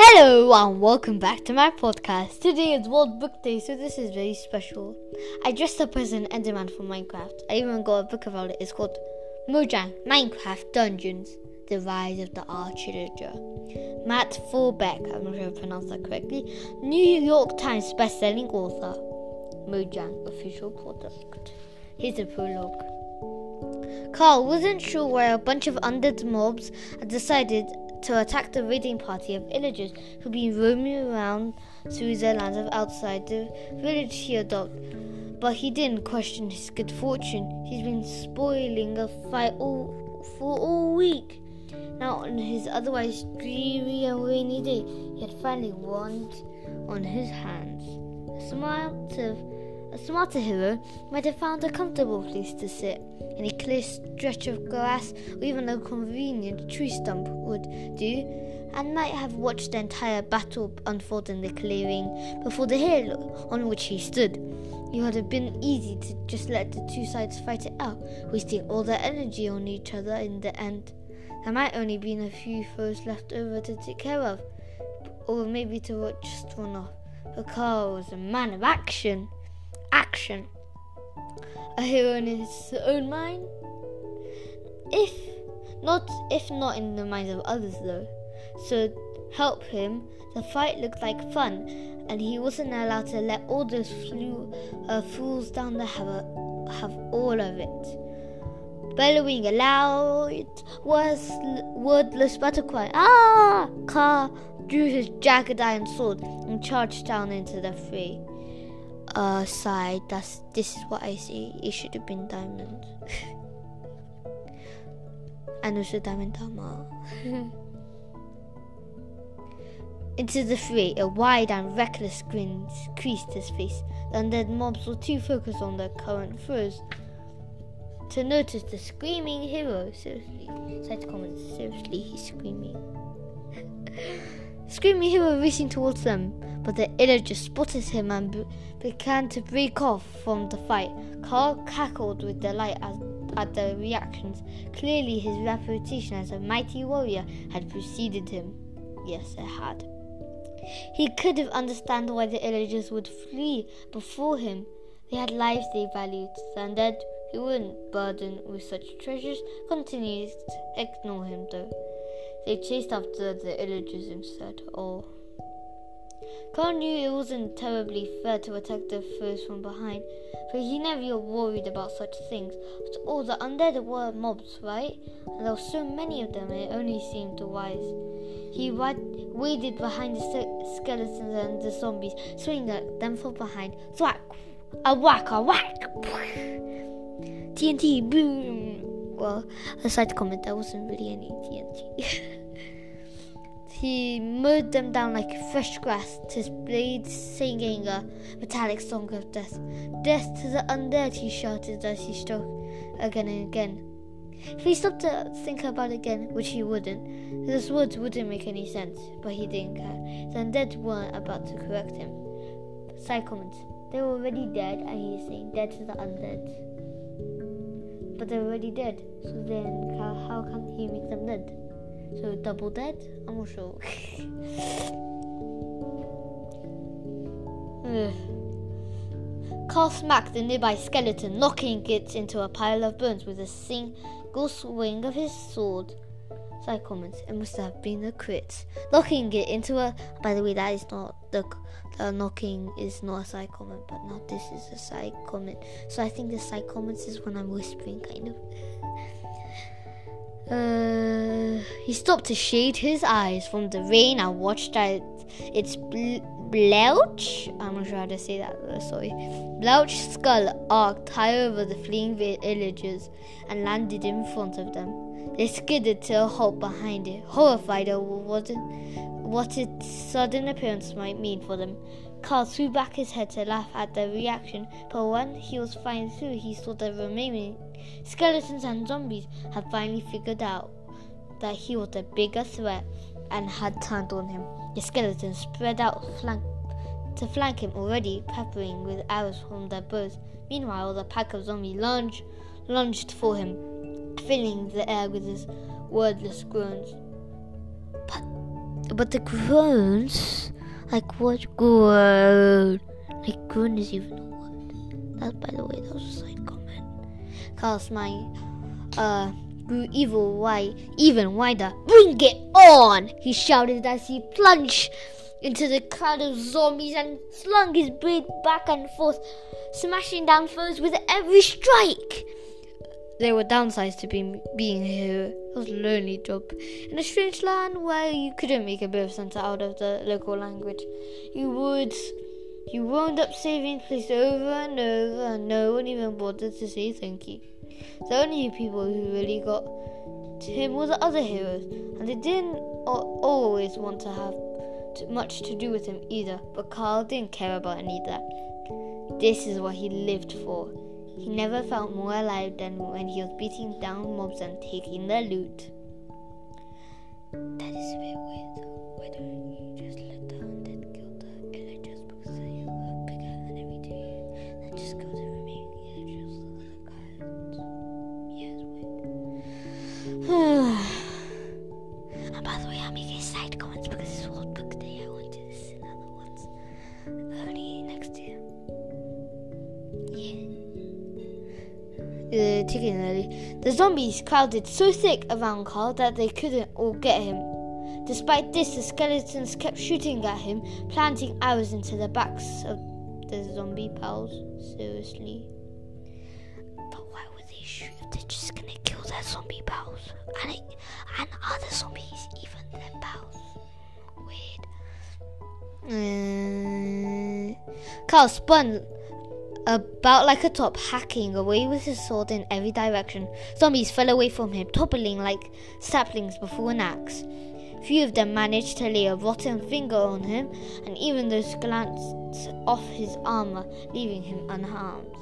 Hello and welcome back to my podcast. Today is World Book Day, so this is very special. I dressed up as an Enderman from Minecraft. I even got a book about it. It's called Mojang Minecraft Dungeons: The Rise of the Archer. Matt Forbeck, I'm not sure I pronounced that correctly, New York Times best-selling author. Mojang official product. Here's a prologue. Carl wasn't sure why a bunch of undead mobs had decided to attack the raiding party of villagers who'd been roaming around through the lands of outside the village he adopted. But he didn't question his good fortune. He's been spoiling a fight all, for all week. Now, on his otherwise dreary and rainy day, he had finally one on his hands. A smile to a smarter hero might have found a comfortable place to sit. Any clear stretch of grass or even a convenient tree stump would do, and might have watched the entire battle unfold in the clearing before the hill on which he stood. It would have been easy to just let the two sides fight it out, wasting all their energy on each other in the end. There might only have been a few foes left over to take care of, or maybe to watch just one off. But Carl was a man of action action. A hero in his own mind? If not if not in the minds of others though. So help him, the fight looked like fun, and he wasn't allowed to let all those flu, uh, fools down there have, have all of it. Bellowing aloud was wordless cry. Ah! Carl drew his jagged iron sword and charged down into the fray uh, side. That's this is what I see. It should have been diamond. and also diamond dama. Into the fray, a wide and reckless grin creased his face. The undead mobs were too focused on their current foes to notice the screaming hero. Seriously, side comments. Seriously, he's screaming. screaming hero racing towards them but the illager spotted him and b- began to break off from the fight. Carl cackled with delight as, at the reactions. Clearly, his reputation as a mighty warrior had preceded him. Yes, it had. He could have understood why the illagers would flee before him. They had lives they valued. and undead, who weren't burdened with such treasures, continued to ignore him, though. They chased after the illagers instead, or Carl knew it wasn't terribly fair to attack the foes from behind, for he never worried about such things. But all the undead were mobs, right? And there were so many of them, it only seemed wise. He waded behind the skeletons and the zombies, swinging at them from behind. Thwack! A whack! A whack! TNT! Boom! Well, a side comment, there wasn't really any TNT. He mowed them down like fresh grass, his blades singing a metallic song of death. Death to the undead, he shouted as he struck again and again. If he stopped to think about it again, which he wouldn't, his words wouldn't make any sense, but he didn't care. The undead weren't about to correct him. Side comments. They were already dead, and he's saying dead to the undead. But they're already dead, so then how, how can he make them dead? So double dead? I'm not sure. Carl smacked the nearby skeleton, knocking it into a pile of bones with a single swing of his sword. Side comments. It must have been a crit. Knocking it into a. By the way, that is not the. The knocking is not a side comment, but now this is a side comment. So I think the side comments is when I'm whispering, kind of. Uh, he stopped to shade his eyes from the rain and watched out its bl- blouch. I'm not sure how to say that. Sorry. Blouch skull arced high over the fleeing villagers and landed in front of them. They skidded to a halt behind it, horrified over what, what its sudden appearance might mean for them. Carl threw back his head to laugh at the reaction, but when he was flying through, he saw the remaining skeletons and zombies had finally figured out that he was the bigger threat and had turned on him. The skeletons spread out flank to flank him, already peppering with arrows from their bows. Meanwhile, the pack of zombies lunged, lunged for him, filling the air with his wordless groans. But but the groans, like what good? Like groan is even word. That, by the way, that was a side comment. Cause my uh, grew evil why even wider. Bring it on! He shouted as he plunged into the crowd of zombies and slung his blade back and forth, smashing down foes with every strike. There were downsides to being, being a hero. It was a lonely job. In a strange land where you couldn't make a bit of sense out of the local language, you would. You wound up saving place over and over, and no one even bothered to say thank you. The only people who really got to him were the other heroes, and they didn't always want to have much to do with him either, but Carl didn't care about any of that. This is what he lived for. He never felt more alive than when he was beating down mobs and taking their loot. That is a bit weird. Early. The zombies crowded so thick around Carl that they couldn't all get him. Despite this, the skeletons kept shooting at him, planting arrows into the backs of the zombie pals. Seriously. But why would they shoot if they're just gonna kill their zombie pals? And, it, and other zombies even their pals? Weird. Uh, Carl spun about like a top, hacking away with his sword in every direction. Zombies fell away from him, toppling like saplings before an axe. Few of them managed to lay a rotten finger on him, and even those glanced off his armor, leaving him unharmed.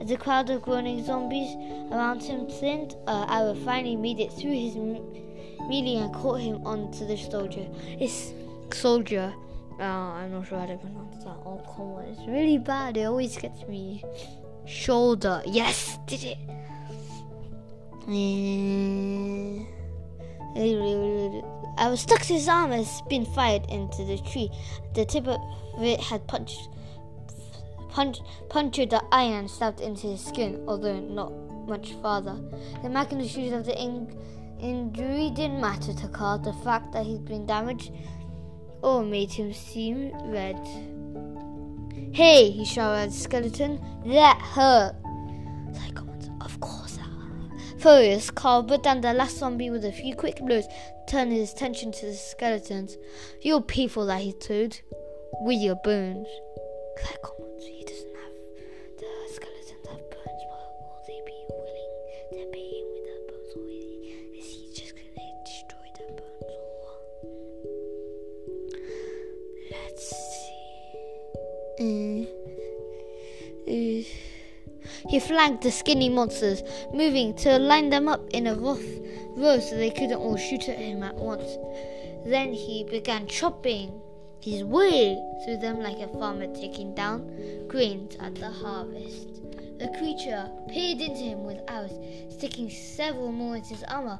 As the crowd of groaning zombies around him thinned, a arrow finally made it through his melee and caught him onto the soldier. His soldier Oh, I'm not sure how to pronounce that. Oh, come on. It's really bad. It always gets me. Shoulder. Yes, did it. Eh. I was stuck to his arm as been fired into the tree. The tip of it had punched, punch, punctured the iron and stabbed into his skin, although not much farther. The magnitude of the in- injury didn't matter to Carl. The fact that he'd been damaged or made him seem red. Hey, he shouted at the skeleton, that hurt. Of course that hurt. Furious, Carl put down the last zombie with a few quick blows, turning his attention to the skeletons. You'll for that, he told, with your bones. Uh, uh. He flanked the skinny monsters, moving to line them up in a rough row so they couldn't all shoot at him at once. Then he began chopping his way through them like a farmer taking down grains at the harvest. The creature peered into him with arrows, sticking several more into his armor,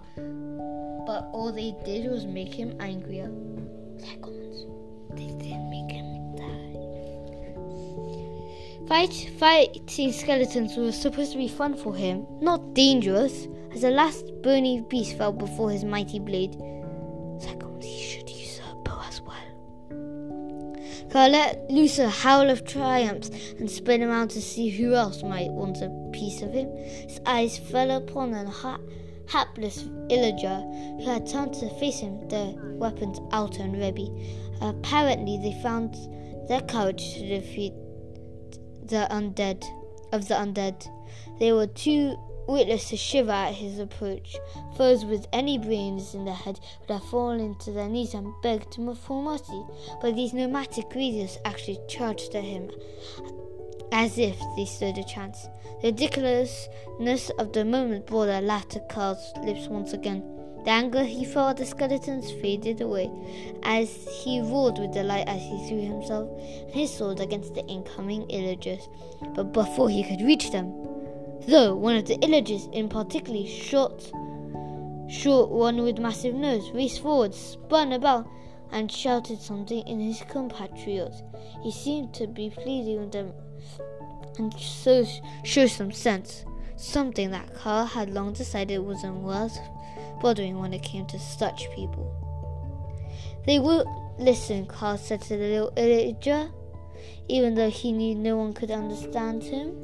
but all they did was make him angrier. Fight, fighting skeletons was supposed to be fun for him, not dangerous, as the last bony beast fell before his mighty blade. Second, he should use a bow as well. Carl let loose a howl of triumph and spun around to see who else might want a piece of him. His eyes fell upon an ha- hapless villager who had turned to face him, their weapons out and ready. Apparently, they found their courage to defeat the undead of the undead. They were too witless to shiver at his approach. Those with any brains in their head would have fallen to their knees and begged him for mercy, but these nomadic creatures actually charged at him as if they stood a chance. The ridiculousness of the moment brought a laugh to Carl's lips once again. The anger he felt at the skeletons faded away as he roared with delight as he threw himself and his sword against the incoming illagers. But before he could reach them, though one of the illagers in particular short, short one with massive nose, raced forward, spun about, and shouted something in his compatriots. He seemed to be pleading with them and so show some sense, something that Carl had long decided wasn't worth bothering when it came to such people. They would listen, Carl said to the little illager, even though he knew no one could understand him.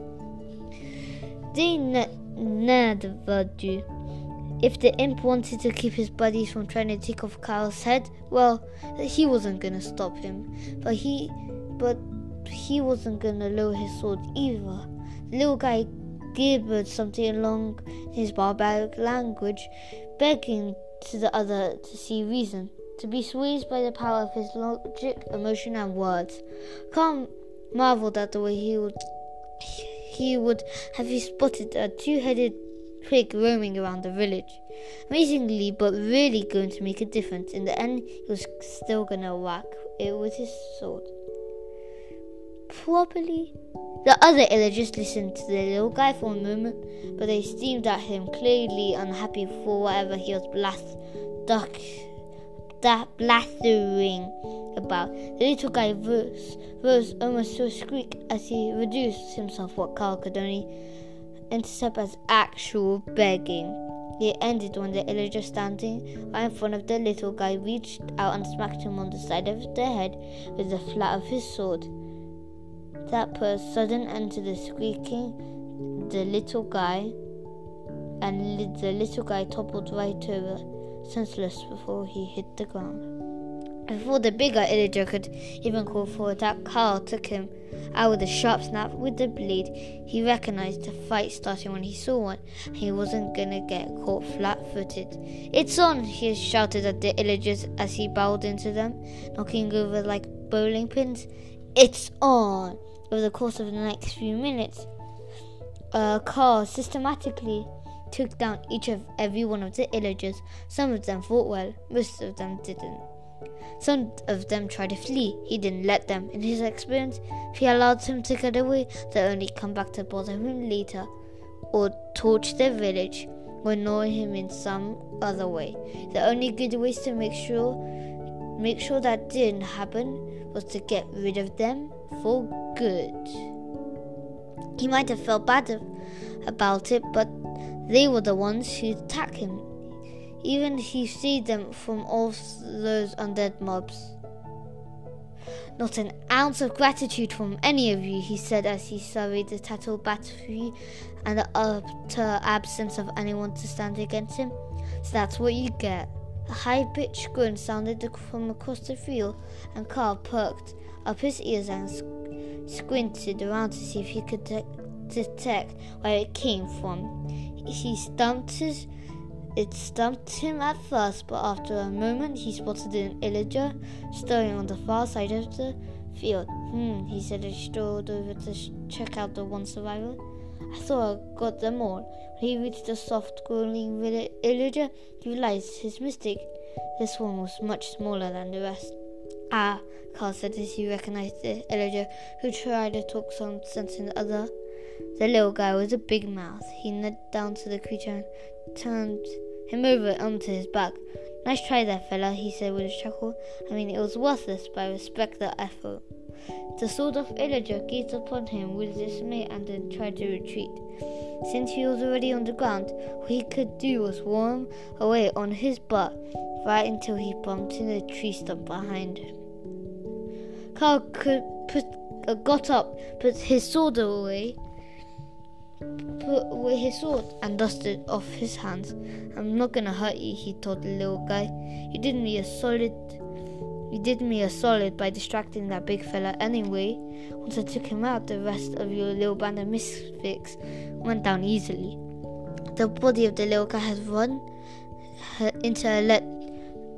They ne- never do. If the imp wanted to keep his buddies from trying to take off Carl's head, well, he wasn't gonna stop him. But he, but he wasn't gonna lower his sword either. The little guy gibbered something along his barbaric language, begging to the other to see reason, to be swayed by the power of his logic, emotion, and words. Carl marveled at the way he would he would have he spotted a two-headed pig roaming around the village. Amazingly, but really going to make a difference. In the end, he was still gonna whack it with his sword. Properly. The other illagers listened to the little guy for a moment, but they steamed at him, clearly unhappy for whatever he was blast, duck, da, about. The little guy rose, rose almost to a squeak as he reduced himself what Carl could only intercept as actual begging. It ended when the illager standing right in front of the little guy reached out and smacked him on the side of the head with the flat of his sword. That put a sudden end to the squeaking. The little guy and the little guy toppled right over, senseless before he hit the ground. Before the bigger illager could even call for attack, Carl took him out with a sharp snap with the blade. He recognized the fight starting when he saw one. He wasn't gonna get caught flat-footed. It's on! He shouted at the illagers as he bowled into them, knocking over like bowling pins. It's on! Over the course of the next few minutes, uh, Carl systematically took down each of every one of the illagers. Some of them fought well, most of them didn't. Some of them tried to flee. He didn't let them. In his experience, if he allowed them to get away, they'd only come back to bother him later, or torch their village, or annoy him in some other way. The only good ways to make sure make sure that didn't happen was to get rid of them for good. He might have felt bad about it, but they were the ones who attacked him. Even he saved them from all those undead mobs. Not an ounce of gratitude from any of you, he said as he surveyed the tattered battery and the utter absence of anyone to stand against him. So that's what you get. A high pitched groan sounded from across the field, and Carl perked up his ears and squinted around to see if he could de- detect where it came from. He stumped his it stumped him at first, but after a moment he spotted an illager stirring on the far side of the field. Hmm, he said as he strolled over to check out the one survivor. I thought I got them all. When he reached the soft, growling illager, he realized his mistake. This one was much smaller than the rest. Ah, Carl said as he recognized the illager, who tried to talk some sense in the other. The little guy was a big mouth. He knelt down to the creature and turned him over onto his back. Nice try there, fella, he said with a chuckle. I mean, it was worthless, but I respect the effort. The sword of Illager gazed upon him with dismay and then tried to retreat. Since he was already on the ground, all he could do was worm away on his butt right until he bumped into a tree stump behind him. Carl could put, uh, got up, put his sword away, put away his sword, and dusted off his hands. I'm not gonna hurt you, he told the little guy. You did me a solid. You did me a solid by distracting that big fella anyway. Once I took him out, the rest of your little band of misfits went down easily. The body of the little guy had run into a let,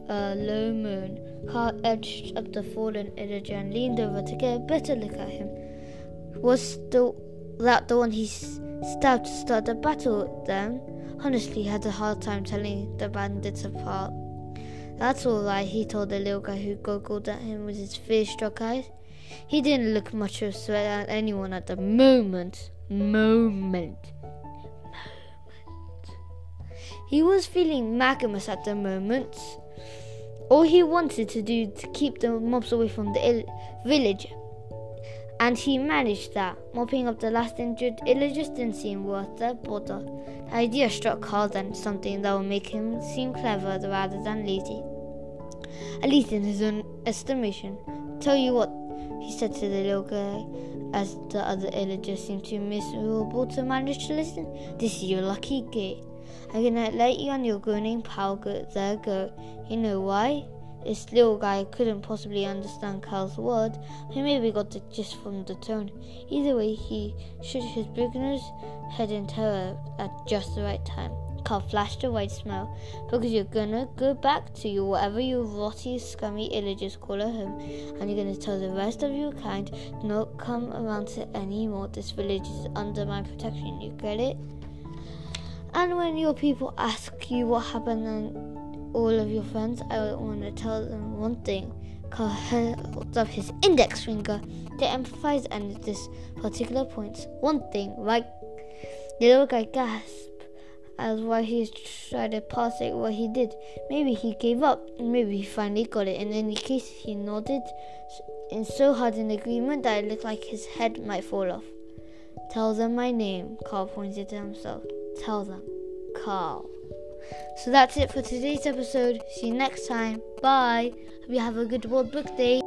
uh, low moon. Carl edged up the fallen illager and leaned over to get a better look at him. Was the, that the one he stabbed to start the battle then? Honestly, had a hard time telling the bandits apart. That's all right, he told the little guy who goggled at him with his fear-struck eyes. He didn't look much of a threat at anyone at the moment. Moment. Moment. He was feeling magamous at the moment. all he wanted to do to keep the mobs away from the il- village. And he managed that. Mopping up the last injured villagers didn't seem worth the idea struck Carl then something that would make him seem clever rather than lazy. At least in his own estimation. Tell you what, he said to the little guy as the other villagers seemed too miserable to manage to listen. This is your lucky day. I'm gonna let you and your named Pal go there go. You know why? This little guy couldn't possibly understand Carl's word. He maybe got the gist from the tone. Either way, he shook his beginner's head in terror at just the right time. Carl flashed a white smile because you're gonna go back to your whatever your rotty, scummy villagers call a home, and you're gonna tell the rest of your kind not come around to anymore. This village is under my protection. You get it? And when your people ask you what happened and all of your friends, I want to tell them one thing. Carl held up his index finger to emphasize and this particular point. One thing, right? The little guy gasped as why he tried to pass it what he did. Maybe he gave up, maybe he finally got it. In any case, he nodded in so hard in agreement that it looked like his head might fall off. Tell them my name, Carl pointed to himself. Tell them, Carl. So that's it for today's episode. See you next time. Bye. Hope you have a good World Book Day.